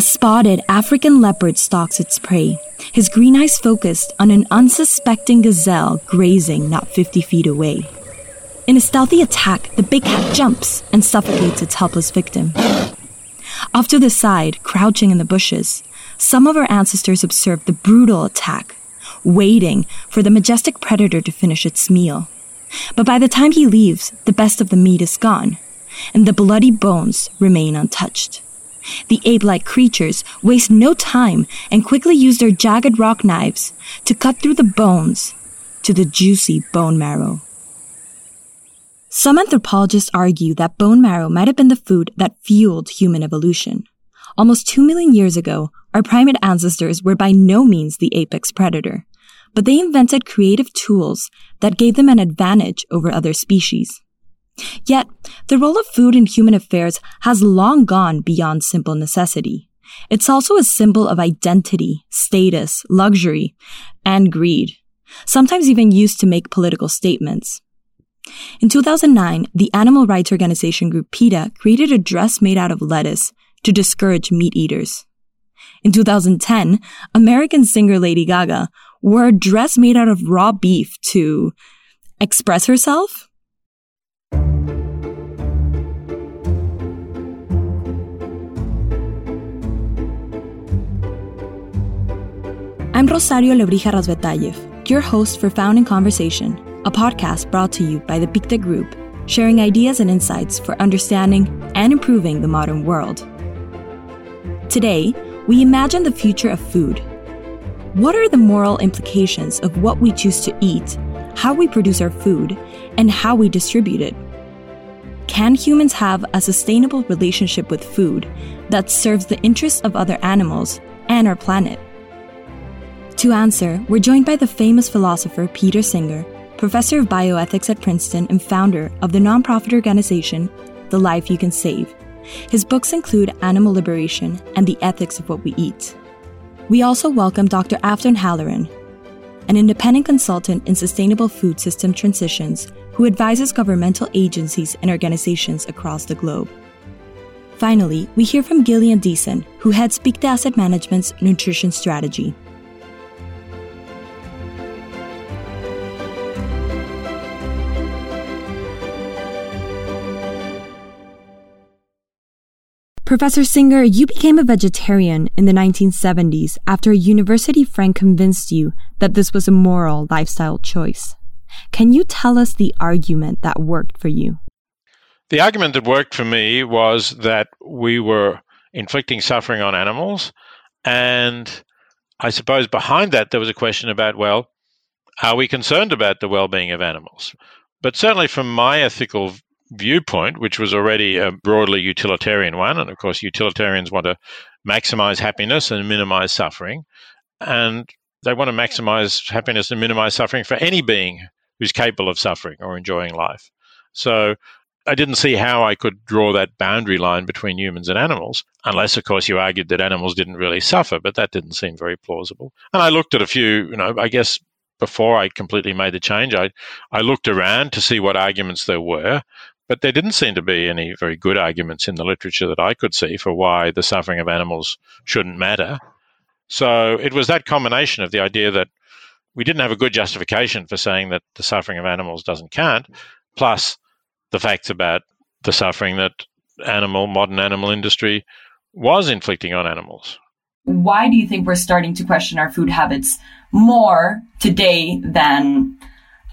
A spotted African leopard stalks its prey, his green eyes focused on an unsuspecting gazelle grazing not 50 feet away. In a stealthy attack, the big cat jumps and suffocates its helpless victim. Off to the side, crouching in the bushes, some of our ancestors observed the brutal attack, waiting for the majestic predator to finish its meal. But by the time he leaves, the best of the meat is gone, and the bloody bones remain untouched. The ape like creatures waste no time and quickly use their jagged rock knives to cut through the bones to the juicy bone marrow. Some anthropologists argue that bone marrow might have been the food that fueled human evolution. Almost 2 million years ago, our primate ancestors were by no means the apex predator, but they invented creative tools that gave them an advantage over other species. Yet, the role of food in human affairs has long gone beyond simple necessity. It's also a symbol of identity, status, luxury, and greed, sometimes even used to make political statements. In 2009, the animal rights organization group PETA created a dress made out of lettuce to discourage meat eaters. In 2010, American singer Lady Gaga wore a dress made out of raw beef to express herself I'm Rosario Lebrija Razbetayev, your host for Found in Conversation, a podcast brought to you by the Pictet Group, sharing ideas and insights for understanding and improving the modern world. Today, we imagine the future of food. What are the moral implications of what we choose to eat, how we produce our food, and how we distribute it? Can humans have a sustainable relationship with food that serves the interests of other animals and our planet? To answer, we're joined by the famous philosopher Peter Singer, professor of bioethics at Princeton and founder of the nonprofit organization The Life You Can Save. His books include Animal Liberation and The Ethics of What We Eat. We also welcome Dr. Afton Halloran, an independent consultant in sustainable food system transitions who advises governmental agencies and organizations across the globe. Finally, we hear from Gillian Deason, who heads Pictet Asset Management's nutrition strategy. Professor Singer, you became a vegetarian in the 1970s after a university friend convinced you that this was a moral lifestyle choice. Can you tell us the argument that worked for you? The argument that worked for me was that we were inflicting suffering on animals. And I suppose behind that, there was a question about, well, are we concerned about the well being of animals? But certainly from my ethical viewpoint, which was already a broadly utilitarian one. And of course, utilitarians want to maximize happiness and minimize suffering. And they want to maximize happiness and minimize suffering for any being who's capable of suffering or enjoying life. So I didn't see how I could draw that boundary line between humans and animals, unless, of course, you argued that animals didn't really suffer, but that didn't seem very plausible. And I looked at a few, you know, I guess before I completely made the change, I, I looked around to see what arguments there were. But there didn't seem to be any very good arguments in the literature that I could see for why the suffering of animals shouldn't matter. So it was that combination of the idea that we didn't have a good justification for saying that the suffering of animals doesn't count, plus the facts about the suffering that animal modern animal industry was inflicting on animals. Why do you think we're starting to question our food habits more today than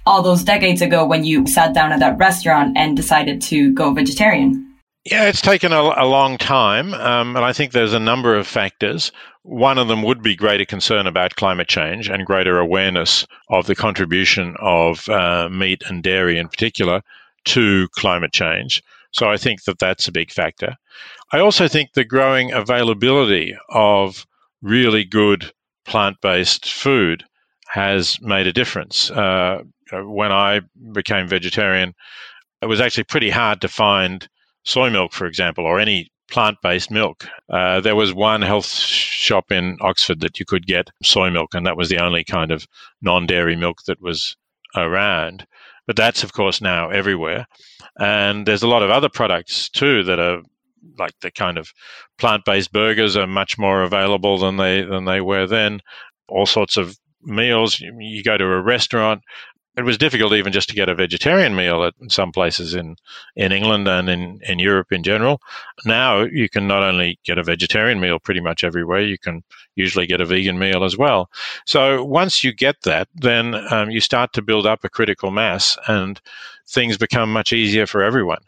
all those decades ago when you sat down at that restaurant and decided to go vegetarian? Yeah, it's taken a, a long time, um, and I think there's a number of factors. One of them would be greater concern about climate change and greater awareness of the contribution of uh, meat and dairy in particular to climate change. So I think that that's a big factor. I also think the growing availability of really good plant based food has made a difference. Uh, when I became vegetarian, it was actually pretty hard to find soy milk, for example, or any plant based milk. Uh, there was one health shop in Oxford that you could get soy milk, and that was the only kind of non dairy milk that was around. But that's, of course, now everywhere. And there's a lot of other products too that are like the kind of plant-based burgers are much more available than they than they were then. All sorts of meals. You go to a restaurant, it was difficult even just to get a vegetarian meal at some places in, in England and in, in Europe in general. Now you can not only get a vegetarian meal pretty much everywhere, you can usually get a vegan meal as well. So once you get that, then um, you start to build up a critical mass and things become much easier for everyone.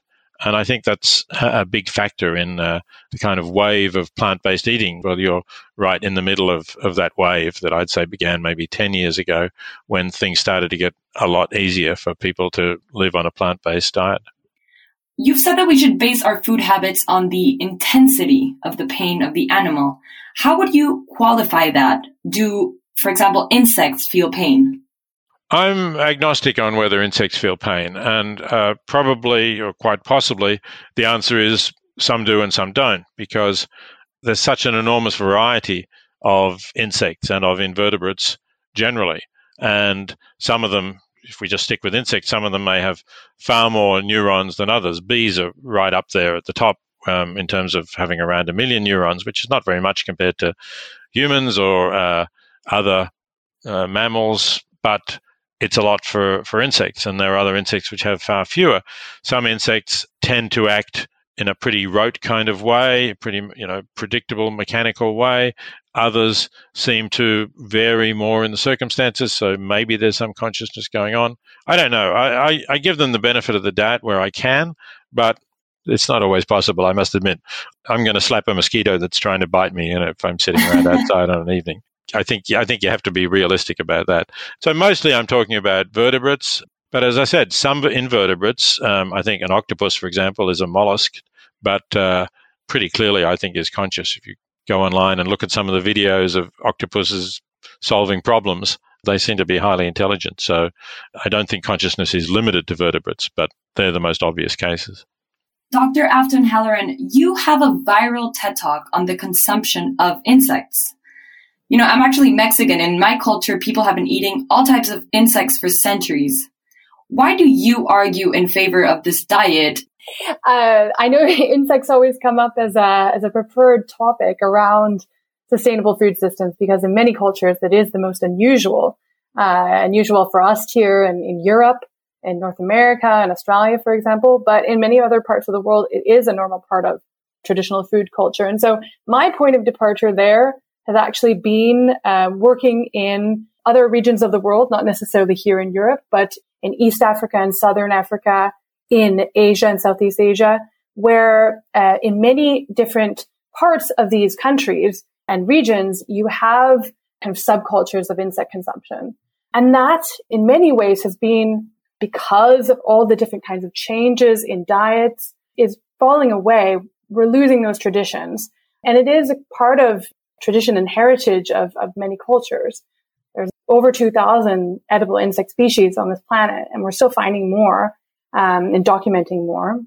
And I think that's a big factor in uh, the kind of wave of plant based eating. Well, you're right in the middle of, of that wave that I'd say began maybe 10 years ago when things started to get a lot easier for people to live on a plant based diet. You've said that we should base our food habits on the intensity of the pain of the animal. How would you qualify that? Do, for example, insects feel pain? I'm agnostic on whether insects feel pain, and uh, probably or quite possibly the answer is some do and some don't, because there's such an enormous variety of insects and of invertebrates generally. And some of them, if we just stick with insects, some of them may have far more neurons than others. Bees are right up there at the top um, in terms of having around a million neurons, which is not very much compared to humans or uh, other uh, mammals, but it's a lot for, for insects, and there are other insects which have far fewer. Some insects tend to act in a pretty rote kind of way, a pretty you know predictable mechanical way. Others seem to vary more in the circumstances, so maybe there's some consciousness going on. I don't know. I, I, I give them the benefit of the doubt where I can, but it's not always possible. I must admit, I'm going to slap a mosquito that's trying to bite me, you know, if I'm sitting around outside on an evening. I think I think you have to be realistic about that. So mostly I'm talking about vertebrates, but as I said, some invertebrates. Um, I think an octopus, for example, is a mollusk, but uh, pretty clearly I think is conscious. If you go online and look at some of the videos of octopuses solving problems, they seem to be highly intelligent. So I don't think consciousness is limited to vertebrates, but they're the most obvious cases. Dr. Afton Halloran, you have a viral TED talk on the consumption of insects. You know, I'm actually Mexican. In my culture, people have been eating all types of insects for centuries. Why do you argue in favor of this diet? Uh, I know insects always come up as a, as a preferred topic around sustainable food systems because in many cultures it is the most unusual. Uh, unusual for us here in, in Europe, in North America, and Australia, for example. But in many other parts of the world, it is a normal part of traditional food culture. And so my point of departure there has actually been uh, working in other regions of the world, not necessarily here in Europe, but in East Africa and Southern Africa, in Asia and Southeast Asia, where uh, in many different parts of these countries and regions, you have kind of subcultures of insect consumption. And that in many ways has been because of all the different kinds of changes in diets is falling away. We're losing those traditions. And it is a part of tradition and heritage of, of many cultures. There's over 2,000 edible insect species on this planet, and we're still finding more um, and documenting more.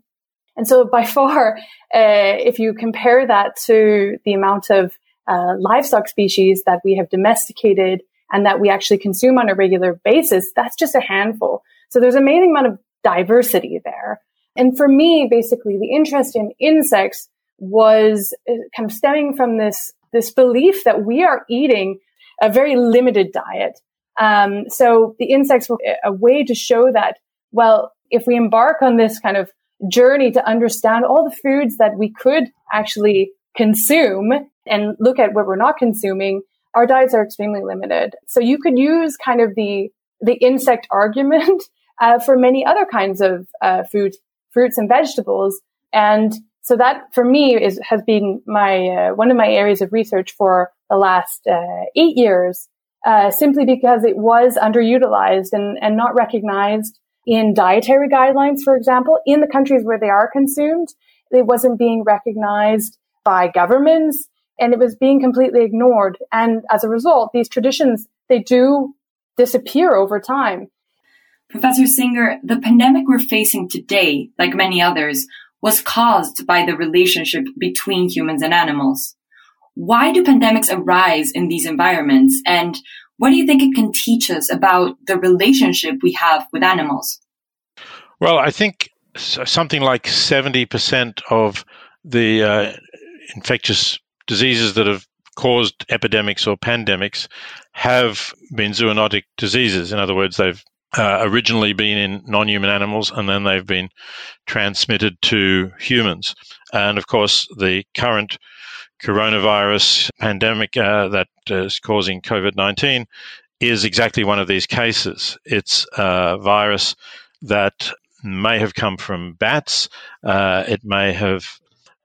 And so, by far, uh, if you compare that to the amount of uh, livestock species that we have domesticated and that we actually consume on a regular basis, that's just a handful. So there's an amazing amount of diversity there. And for me, basically, the interest in insects was uh, kind of stemming from this this belief that we are eating a very limited diet. Um, so the insects were a way to show that, well, if we embark on this kind of journey to understand all the foods that we could actually consume and look at what we're not consuming, our diets are extremely limited. So you could use kind of the the insect argument uh, for many other kinds of uh, food, fruits and vegetables, and so that for me is has been my uh, one of my areas of research for the last uh, eight years, uh, simply because it was underutilized and, and not recognized in dietary guidelines, for example, in the countries where they are consumed. It wasn't being recognized by governments and it was being completely ignored. And as a result, these traditions, they do disappear over time. Professor Singer, the pandemic we're facing today, like many others, was caused by the relationship between humans and animals. Why do pandemics arise in these environments? And what do you think it can teach us about the relationship we have with animals? Well, I think something like 70% of the uh, infectious diseases that have caused epidemics or pandemics have been zoonotic diseases. In other words, they've uh, originally been in non human animals and then they've been transmitted to humans. And of course, the current coronavirus pandemic uh, that is causing COVID 19 is exactly one of these cases. It's a virus that may have come from bats, uh, it may have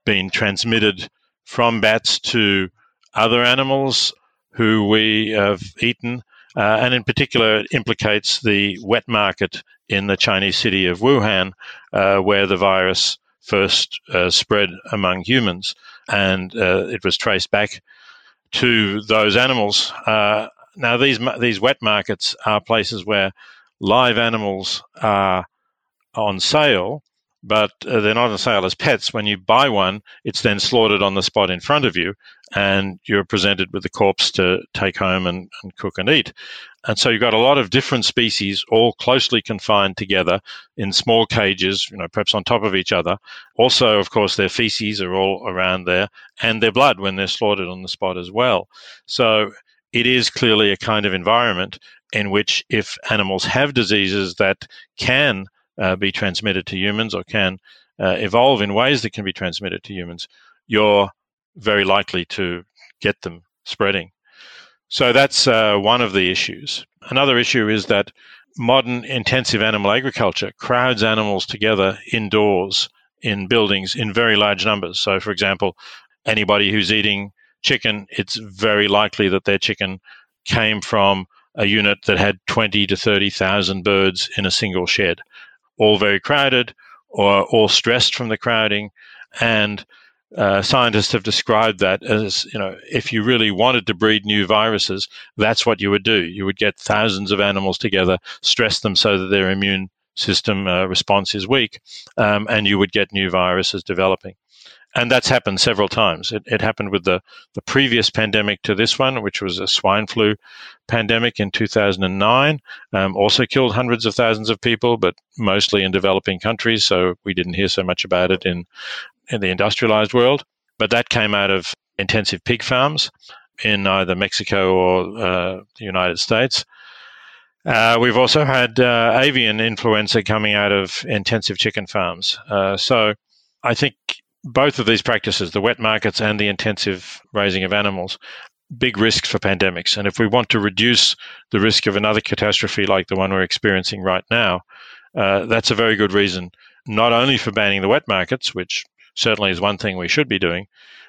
been transmitted from bats to other animals who we have eaten, uh, and in particular, it implicates the wet market in the Chinese city of Wuhan, uh, where the virus first uh, spread among humans, and uh, it was traced back to those animals. Uh, now, these these wet markets are places where live animals are on sale, but uh, they're not on sale as pets. When you buy one, it's then slaughtered on the spot in front of you, and you're presented with the corpse to take home and, and cook and eat. And so you've got a lot of different species all closely confined together in small cages, you know, perhaps on top of each other. Also, of course, their feces are all around there, and their blood when they're slaughtered on the spot as well. So it is clearly a kind of environment in which if animals have diseases that can uh, be transmitted to humans or can uh, evolve in ways that can be transmitted to humans, you're very likely to get them spreading. So that's uh, one of the issues. Another issue is that modern intensive animal agriculture crowds animals together indoors in buildings in very large numbers. So, for example, anybody who's eating chicken, it's very likely that their chicken came from a unit that had 20 to 30,000 birds in a single shed all very crowded or all stressed from the crowding. And uh, scientists have described that as, you know, if you really wanted to breed new viruses, that's what you would do. You would get thousands of animals together, stress them so that their immune system uh, response is weak, um, and you would get new viruses developing and that's happened several times. It, it, happened with the, the previous pandemic to this one, which was a swine flu pandemic in 2009. Um, also killed hundreds of thousands of people, but mostly in developing countries. So we didn't hear so much about it in, in the industrialized world. But that came out of intensive pig farms in either Mexico or uh, the United States. Uh, we've also had uh, avian influenza coming out of intensive chicken farms. Uh, so I think both of these practices, the wet markets and the intensive raising of animals, big risks for pandemics. And if we want to reduce the risk of another catastrophe like the one we're experiencing right now, uh, that's a very good reason, not only for banning the wet markets, which certainly is one thing we should be doing,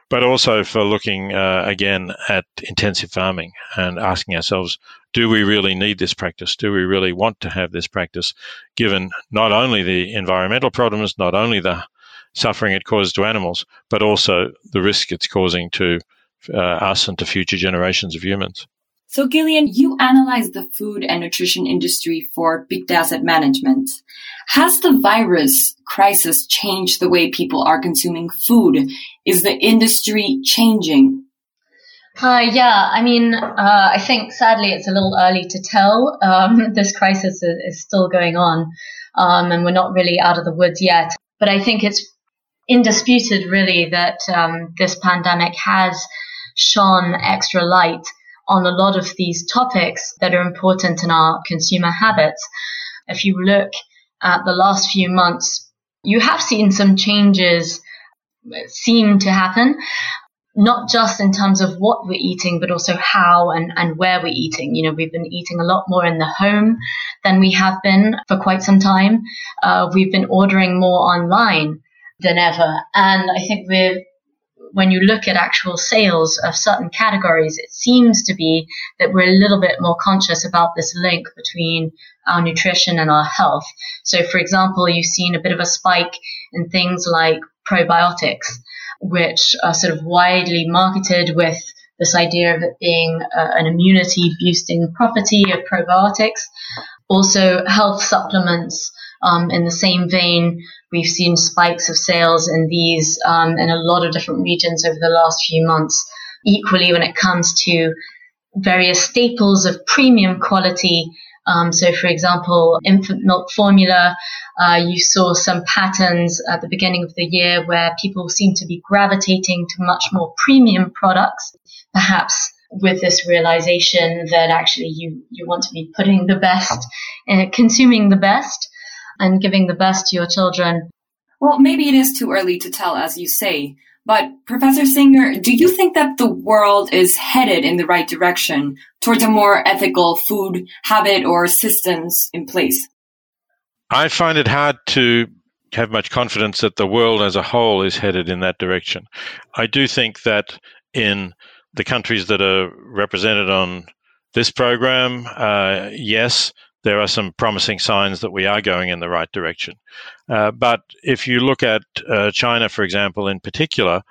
but also for looking uh, again at intensive farming and asking ourselves, do we really need this practice? Do we really want to have this practice, given not only the environmental problems, not only the suffering it causes to animals, but also the risk it's causing to uh, us and to future generations of humans. So, Gillian, you analyze the food and nutrition industry for Pictet asset management. Has the virus crisis changed the way people are consuming food? Is the industry changing? Uh, yeah, I mean, uh, I think sadly it's a little early to tell. Um, this crisis is, is, still going on, um, and we're not really out of the woods yet. But I think it's indisputed, really, that um, this pandemic has shone extra light on a lot of these topics that are important in our consumer habits. If you look at the last few months, you have seen some changes seem to happen, not just in terms of what we're eating, but also how and, and where we're eating. You know, we've been eating a lot more in the home than we have been for quite some time. Uh, we've been ordering more online than ever. And I think we're, when you look at actual sales of certain categories, it seems to be that we're a little bit more conscious about this link between our nutrition and our health. So, for example, you've seen a bit of a spike in things like probiotics, which are sort of widely marketed with this idea of it being uh, an immunity boosting property of probiotics. Also, health supplements um, in the same vein, we've seen spikes of sales in these um, in a lot of different regions over the last few months. Equally, when it comes to various staples of premium quality Um, so, for example, infant milk formula, uh, you saw some patterns at the beginning of the year where people seem to be gravitating to much more premium products, perhaps with this realization that actually you, you want to be putting the best, uh, consuming the best and giving the best to your children. Well, maybe it is too early to tell, as you say. But Professor Singer, do you think that the world is headed in the right direction towards a more ethical food habit or systems in place? I find it hard to have much confidence that the world as a whole is headed in that direction. I do think that in the countries that are represented on this program, uh, yes, there are some promising signs that we are going in the right direction. Uh, but if you look at uh, China, for example, in particular,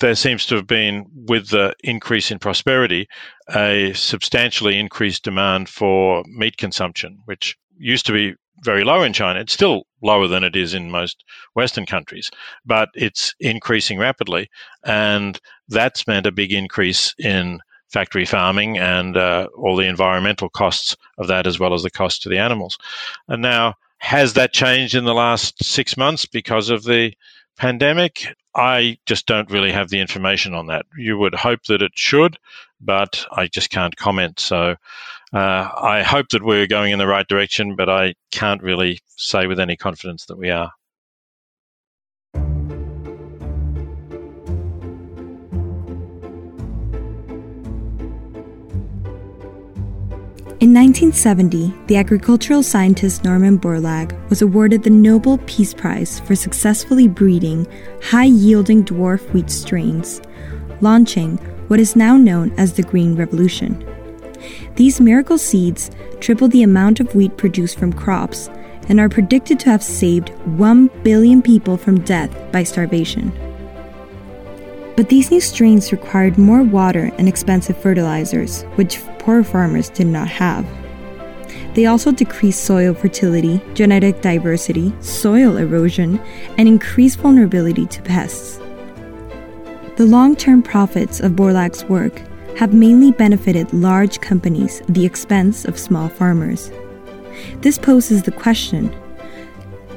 there seems to have been, with the increase in prosperity, a substantially increased demand for meat consumption, which used to be very low in China. It's still lower than it is in most Western countries, but it's increasing rapidly. And that's meant a big increase in factory farming and uh, all the environmental costs of that, as well as the cost to the animals. And now, has that changed in the last six months because of the pandemic? I just don't really have the information on that. You would hope that it should, but I just can't comment. So uh, I hope that we're going in the right direction, but I can't really say with any confidence that we are. In 1970, the agricultural scientist Norman Borlaug was awarded the Nobel Peace Prize for successfully breeding high yielding dwarf wheat strains, launching what is now known as the Green Revolution. These miracle seeds triple the amount of wheat produced from crops and are predicted to have saved 1 billion people from death by starvation. But these new strains required more water and expensive fertilizers, which poor farmers did not have. They also decreased soil fertility, genetic diversity, soil erosion, and increased vulnerability to pests. The long term profits of Borlaug's work have mainly benefited large companies at the expense of small farmers. This poses the question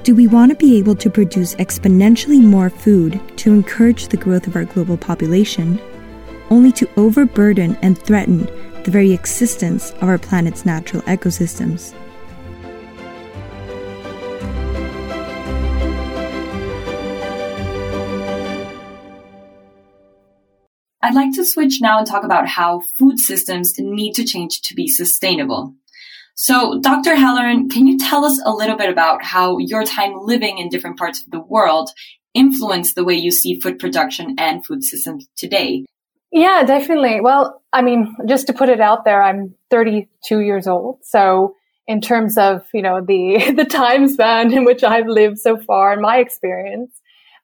do we want to be able to produce exponentially more food to encourage the growth of our global population, only to overburden and threaten the very existence of our planet's natural ecosystems? I'd like to switch now and talk about how food systems need to change to be sustainable. So, Dr. Halloran, can you tell us a little bit about how your time living in different parts of the world influenced the way you see food production and food systems today? Yeah, definitely. Well, I mean, just to put it out there, I'm 32 years old. So, in terms of, you know, the, the time span in which I've lived so far and my experience,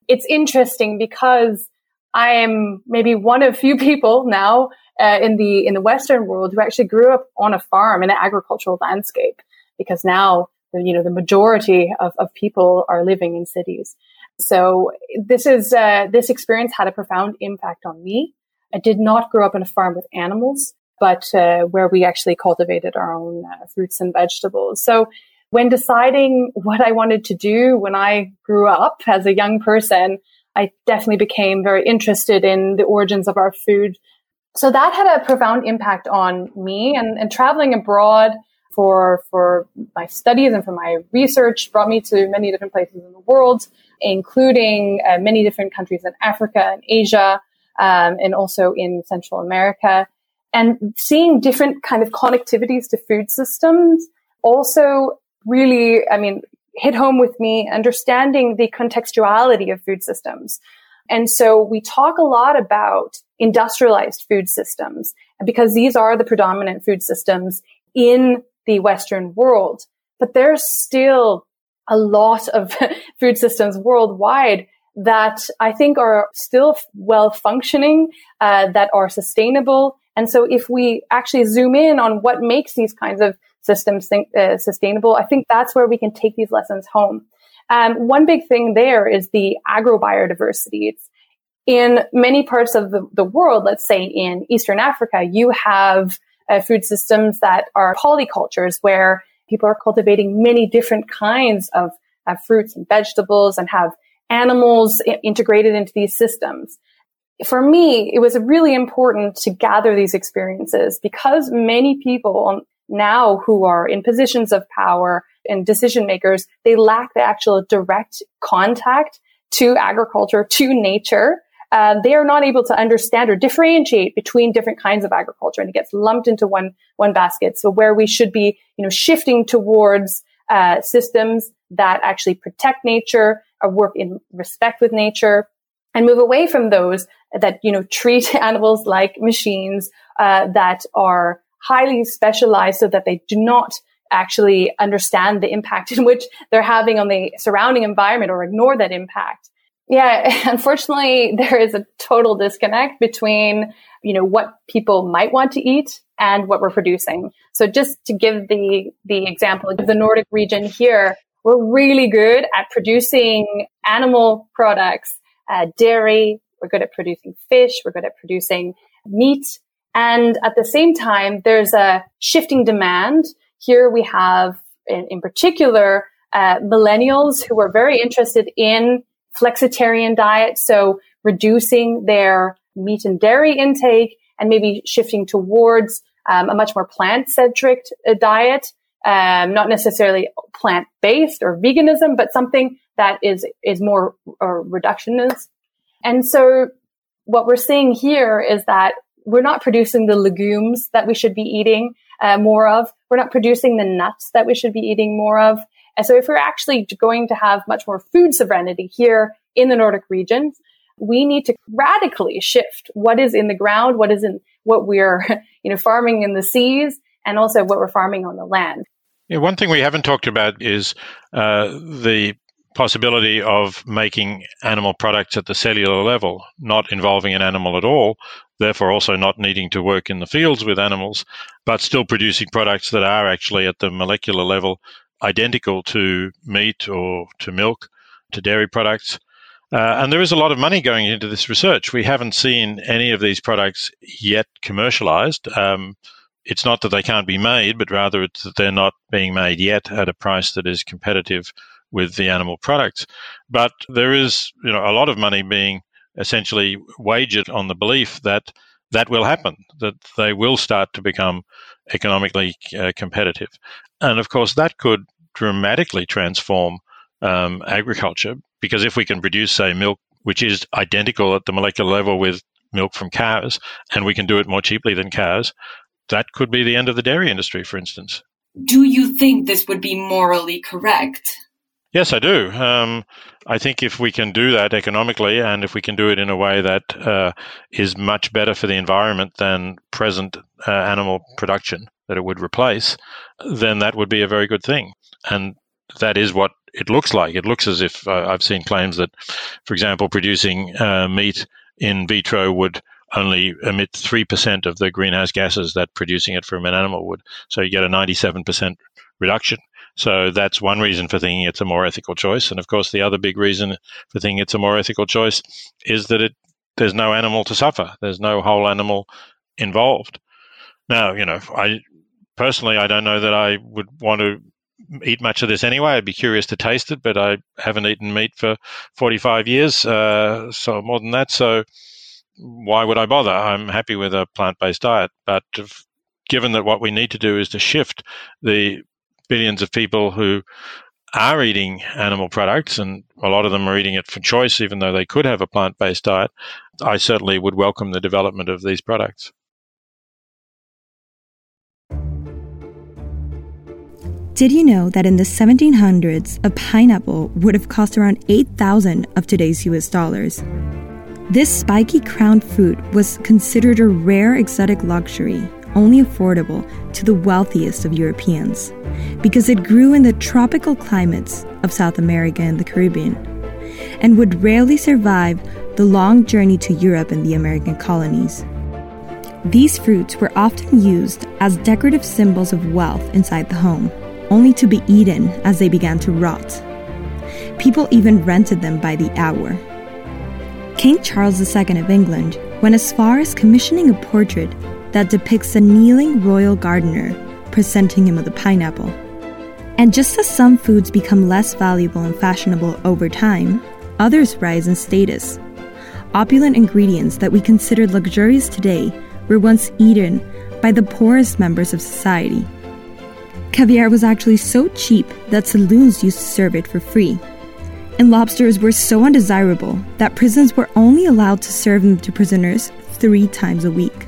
it's interesting because I am maybe one of few people now uh, in the in the Western world who actually grew up on a farm in an agricultural landscape, because now you know the majority of, of people are living in cities. So this is uh, this experience had a profound impact on me. I did not grow up in a farm with animals, but uh, where we actually cultivated our own uh, fruits and vegetables. So when deciding what I wanted to do when I grew up as a young person, I definitely became very interested in the origins of our food so that had a profound impact on me and, and traveling abroad for for my studies and for my research brought me to many different places in the world, including uh, many different countries in Africa and Asia, um, and also in Central America. And seeing different kind of connectivities to food systems also really, I mean, hit home with me, understanding the contextuality of food systems. And so we talk a lot about industrialized food systems because these are the predominant food systems in the Western world. But there's still a lot of food systems worldwide that I think are still well functioning, uh, that are sustainable. And so if we actually zoom in on what makes these kinds of systems think, uh, sustainable, I think that's where we can take these lessons home. Um, one big thing there is the agrobiodiversity. It's in many parts of the, the world, let's say in Eastern Africa, you have uh, food systems that are polycultures where People are cultivating many different kinds of, of fruits and vegetables and have animals integrated into these systems. For me, it was really important to gather these experiences because many people now who are in positions of power and decision makers, they lack the actual direct contact to agriculture, to nature. Uh, they are not able to understand or differentiate between different kinds of agriculture, and it gets lumped into one one basket. So where we should be, you know, shifting towards uh, systems that actually protect nature, work in respect with nature, and move away from those that you know treat animals like machines uh, that are highly specialized so that they do not actually understand the impact in which they're having on the surrounding environment or ignore that impact. Yeah, unfortunately, there is a total disconnect between, you know, what people might want to eat and what we're producing. So just to give the, the example of the Nordic region here, we're really good at producing animal products, uh, dairy. We're good at producing fish. We're good at producing meat. And at the same time, there's a shifting demand. Here we have, in, in particular, uh, millennials who are very interested in flexitarian diets. So reducing their meat and dairy intake and maybe shifting towards um, a much more plant centric uh, diet. Um, not necessarily plant based or veganism, but something that is is more uh, reductionist. And so, what we're seeing here is that we're not producing the legumes that we should be eating uh, more of. We're not producing the nuts that we should be eating more of. And so if we're actually going to have much more food sovereignty here in the Nordic region, we need to radically shift what is in the ground, what is in what we're, you know, farming in the seas and also what we're farming on the land. One thing we haven't talked about is uh, the possibility of making animal products at the cellular level, not involving an animal at all, therefore also not needing to work in the fields with animals, but still producing products that are actually at the molecular level identical to meat or to milk, to dairy products. Uh, and there is a lot of money going into this research. We haven't seen any of these products yet commercialized. Um, it's not that they can't be made, but rather it's that they're not being made yet at a price that is competitive with the animal products. But there is, you know, a lot of money being essentially wagered on the belief that that will happen, that they will start to become economically uh, competitive. And of course, that could dramatically transform um, agriculture because if we can produce, say, milk which is identical at the molecular level with milk from cows, and we can do it more cheaply than cows, that could be the end of the dairy industry, for instance. Do you think this would be morally correct? Yes, I do. Um, I think if we can do that economically and if we can do it in a way that uh, is much better for the environment than present uh, animal production that it would replace, then that would be a very good thing. And that is what it looks like. It looks as if uh, I've seen claims that, for example, producing uh, meat in vitro would only emit 3% of the greenhouse gases that producing it from an animal would. So you get a 97% reduction. So that's one reason for thinking it's a more ethical choice. And of course, the other big reason for thinking it's a more ethical choice is that it there's no animal to suffer. There's no whole animal involved. Now, you know, I personally I don't know that I would want to eat much of this anyway. I'd be curious to taste it, but I haven't eaten meat for 45 years, uh, so more than that. So why would I bother? I'm happy with a plant-based diet, but if, given that what we need to do is to shift the billions of people who are eating animal products, and a lot of them are eating it for choice, even though they could have a plant based diet, I certainly would welcome the development of these products. Did you know that in the 1700s, a pineapple would have cost around 8,000 of today's US dollars? This spiky crowned fruit was considered a rare exotic luxury only affordable to the wealthiest of Europeans because it grew in the tropical climates of South America and the Caribbean and would rarely survive the long journey to Europe and the American colonies. These fruits were often used as decorative symbols of wealth inside the home, only to be eaten as they began to rot. People even rented them by the hour. King Charles II of England went as far as commissioning a portrait that depicts a kneeling royal gardener presenting him with a pineapple. And just as some foods become less valuable and fashionable over time, others rise in status. Opulent ingredients that we consider luxurious today were once eaten by the poorest members of society. Caviar was actually so cheap that saloons used to serve it for free. And lobsters were so undesirable that prisons were only allowed to serve them to prisoners three times a week.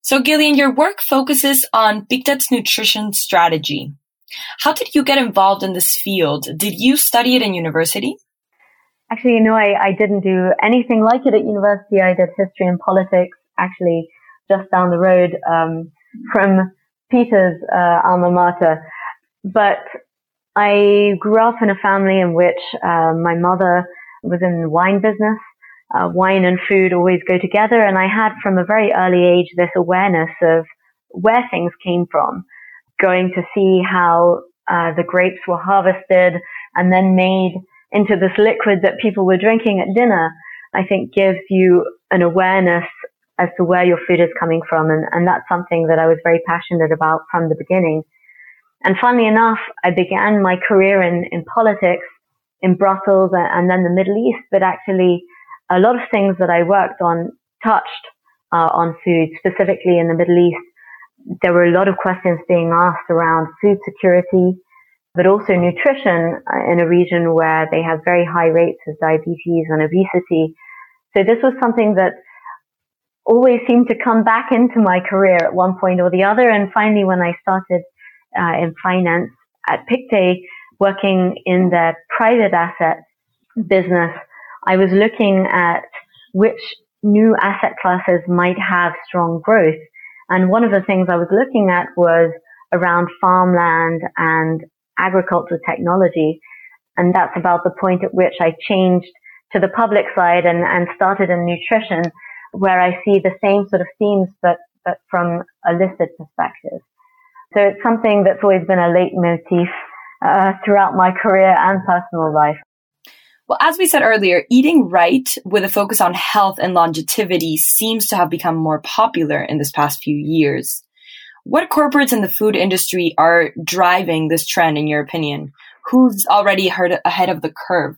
So, Gillian, your work focuses on Pictet's nutrition strategy. How did you get involved in this field? Did you study it in university? Actually, no, I, I didn't do anything like it at university. I did history and politics, actually, just down the road um, from Peter's uh, alma mater. But I grew up in a family in which uh, my mother was in the wine business uh, wine and food always go together. And I had from a very early age this awareness of where things came from, going to see how uh, the grapes were harvested and then made into this liquid that people were drinking at dinner, I think gives you an awareness as to where your food is coming from. And, and that's something that I was very passionate about from the beginning. And funnily enough, I began my career in, in politics in Brussels and then the Middle East, but actually a lot of things that I worked on touched uh, on food, specifically in the Middle East. There were a lot of questions being asked around food security, but also nutrition uh, in a region where they have very high rates of diabetes and obesity. So this was something that always seemed to come back into my career at one point or the other. And finally, when I started uh, in finance at Pictet, working in the private asset business, I was looking at which new asset classes might have strong growth. And one of the things I was looking at was around farmland and agricultural technology. And that's about the point at which I changed to the public side and, and started in nutrition, where I see the same sort of themes, but, but from a listed perspective. So it's something that's always been a leitmotif uh, throughout my career and personal life. Well, as we said earlier, eating right with a focus on health and longevity seems to have become more popular in this past few years. What corporates in the food industry are driving this trend, in your opinion? Who's already heard ahead of the curve?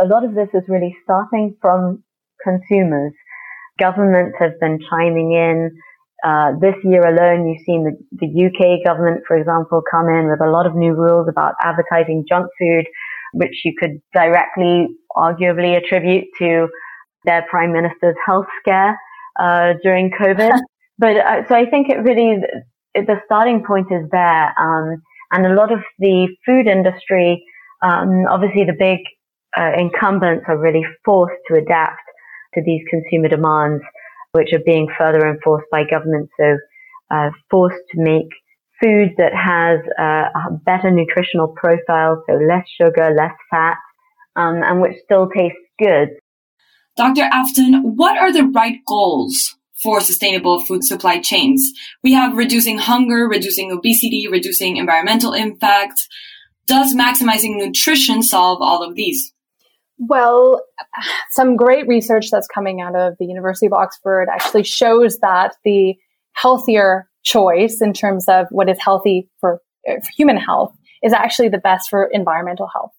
A lot of this is really starting from consumers. Governments have been chiming in. Uh, this year alone, you've seen the, the UK government, for example, come in with a lot of new rules about advertising junk food which you could directly, arguably attribute to their prime minister's health scare uh, during COVID. but uh, so I think it really the starting point is there, um, and a lot of the food industry, um, obviously the big uh, incumbents are really forced to adapt to these consumer demands, which are being further enforced by government. So uh, forced to make food that has a better nutritional profile, so less sugar, less fat, um, and which still tastes good. Dr. Afton, what are the right goals for sustainable food supply chains? We have reducing hunger, reducing obesity, reducing environmental impact. Does maximizing nutrition solve all of these? Well, some great research that's coming out of the University of Oxford actually shows that the healthier choice in terms of what is healthy for, uh, for human health is actually the best for environmental health.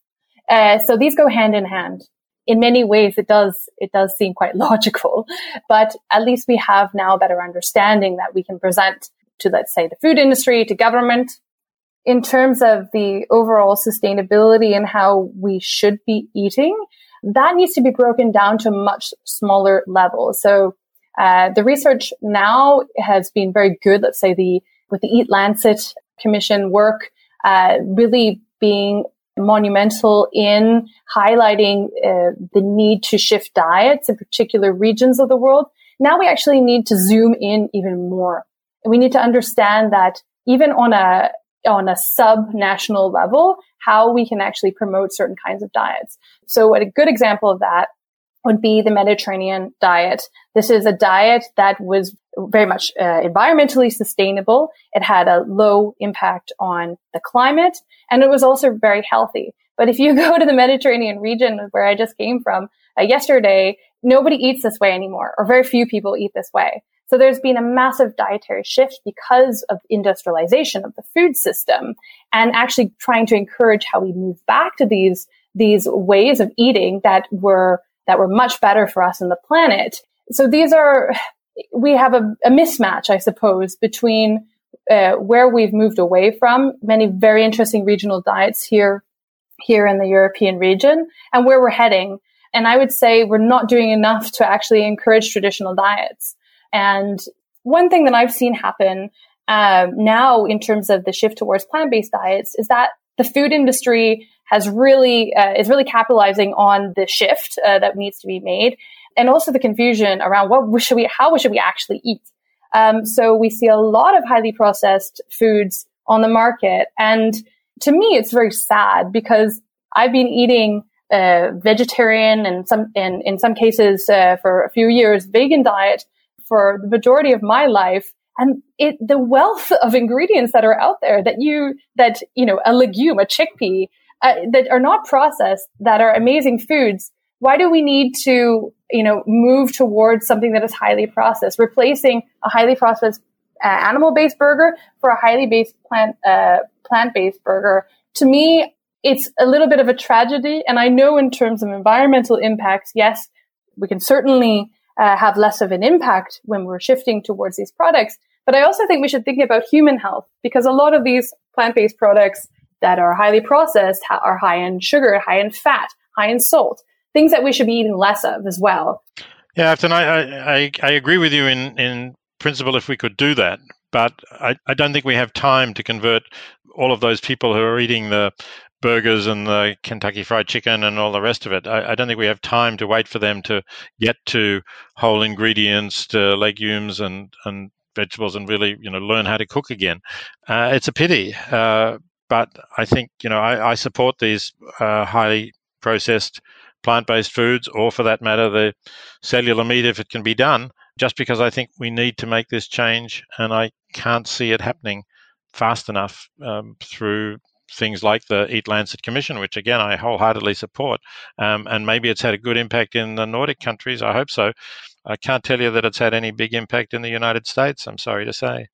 Uh, so these go hand in hand. In many ways, it does it does seem quite logical, but at least we have now a better understanding that we can present to, let's say, the food industry, to government, in terms of the overall sustainability and how we should be eating. That needs to be broken down to much smaller levels. So uh, the research now has been very good. Let's say the with the Eat Lancet Commission work uh, really being monumental in highlighting uh, the need to shift diets in particular regions of the world. Now we actually need to zoom in even more. We need to understand that even on a on a sub-national level, how we can actually promote certain kinds of diets. So a good example of that would be the Mediterranean diet. This is a diet that was very much uh, environmentally sustainable. It had a low impact on the climate and it was also very healthy. But if you go to the Mediterranean region where I just came from uh, yesterday, nobody eats this way anymore or very few people eat this way. So there's been a massive dietary shift because of industrialization of the food system and actually trying to encourage how we move back to these, these ways of eating that were, that were much better for us and the planet. So these are, we have a, a mismatch, I suppose, between uh, where we've moved away from many very interesting regional diets here, here in the European region and where we're heading. And I would say we're not doing enough to actually encourage traditional diets. And one thing that I've seen happen um, now in terms of the shift towards plant-based diets is that the food industry has really uh, is really capitalizing on the shift uh, that needs to be made, and also the confusion around what should we, how should we actually eat. Um, so we see a lot of highly processed foods on the market, and to me, it's very sad because I've been eating uh, vegetarian and some, in, in some cases, uh, for a few years, vegan diet for the majority of my life. And it, the wealth of ingredients that are out there that you, that, you know, a legume, a chickpea, uh, that are not processed, that are amazing foods. Why do we need to, you know, move towards something that is highly processed, replacing a highly processed uh, animal-based burger for a highly based plant, uh, plant-based burger? To me, it's a little bit of a tragedy. And I know in terms of environmental impacts, yes, we can certainly uh, have less of an impact when we're shifting towards these products. But I also think we should think about human health because a lot of these plant-based products that are highly processed are high in sugar, high in fat, high in salt, things that we should be eating less of as well. Yeah, Afton, I, I, I agree with you in, in principle if we could do that, but I, I don't think we have time to convert all of those people who are eating the burgers and the Kentucky Fried Chicken and all the rest of it. I, I, don't think we have time to wait for them to get to whole ingredients, to legumes and and vegetables, and really you know learn how to cook again. Uh, it's a pity, uh, but I think you know I, I support these uh, highly processed plant-based foods, or for that matter, the cellular meat if it can be done. Just because I think we need to make this change, and I can't see it happening fast enough um, through things like the EAT-Lancet Commission, which again I wholeheartedly support. Um, and maybe it's had a good impact in the Nordic countries. I hope so. I can't tell you that it's had any big impact in the United States. I'm sorry to say.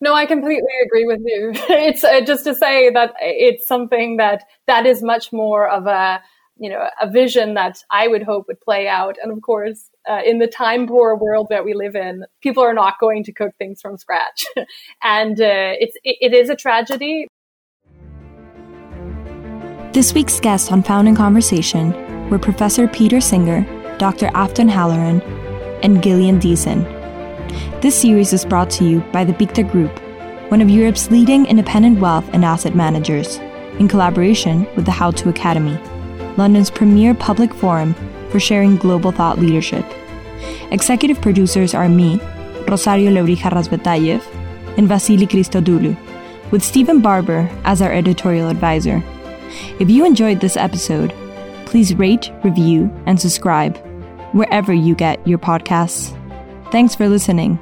No, I completely agree with you. It's uh, just to say that it's something that that is much more of a you know a vision that I would hope would play out. And of course, uh, in the time poor world that we live in, people are not going to cook things from scratch, and uh, it's it, it is a tragedy. This week's guests on Found in Conversation were Professor Peter Singer, Dr. Afton Halloran, and Gillian Deason. This series is brought to you by the Pictet Group, one of Europe's leading independent wealth and asset managers, in collaboration with the How To Academy, London's premier public forum for sharing global thought leadership. Executive producers are me, Rosario Lebrija Razbetayev, and Vasily Christodoulou, with Stephen Barber as our editorial advisor. If you enjoyed this episode, please rate, review, and subscribe wherever you get your podcasts. Thanks for listening.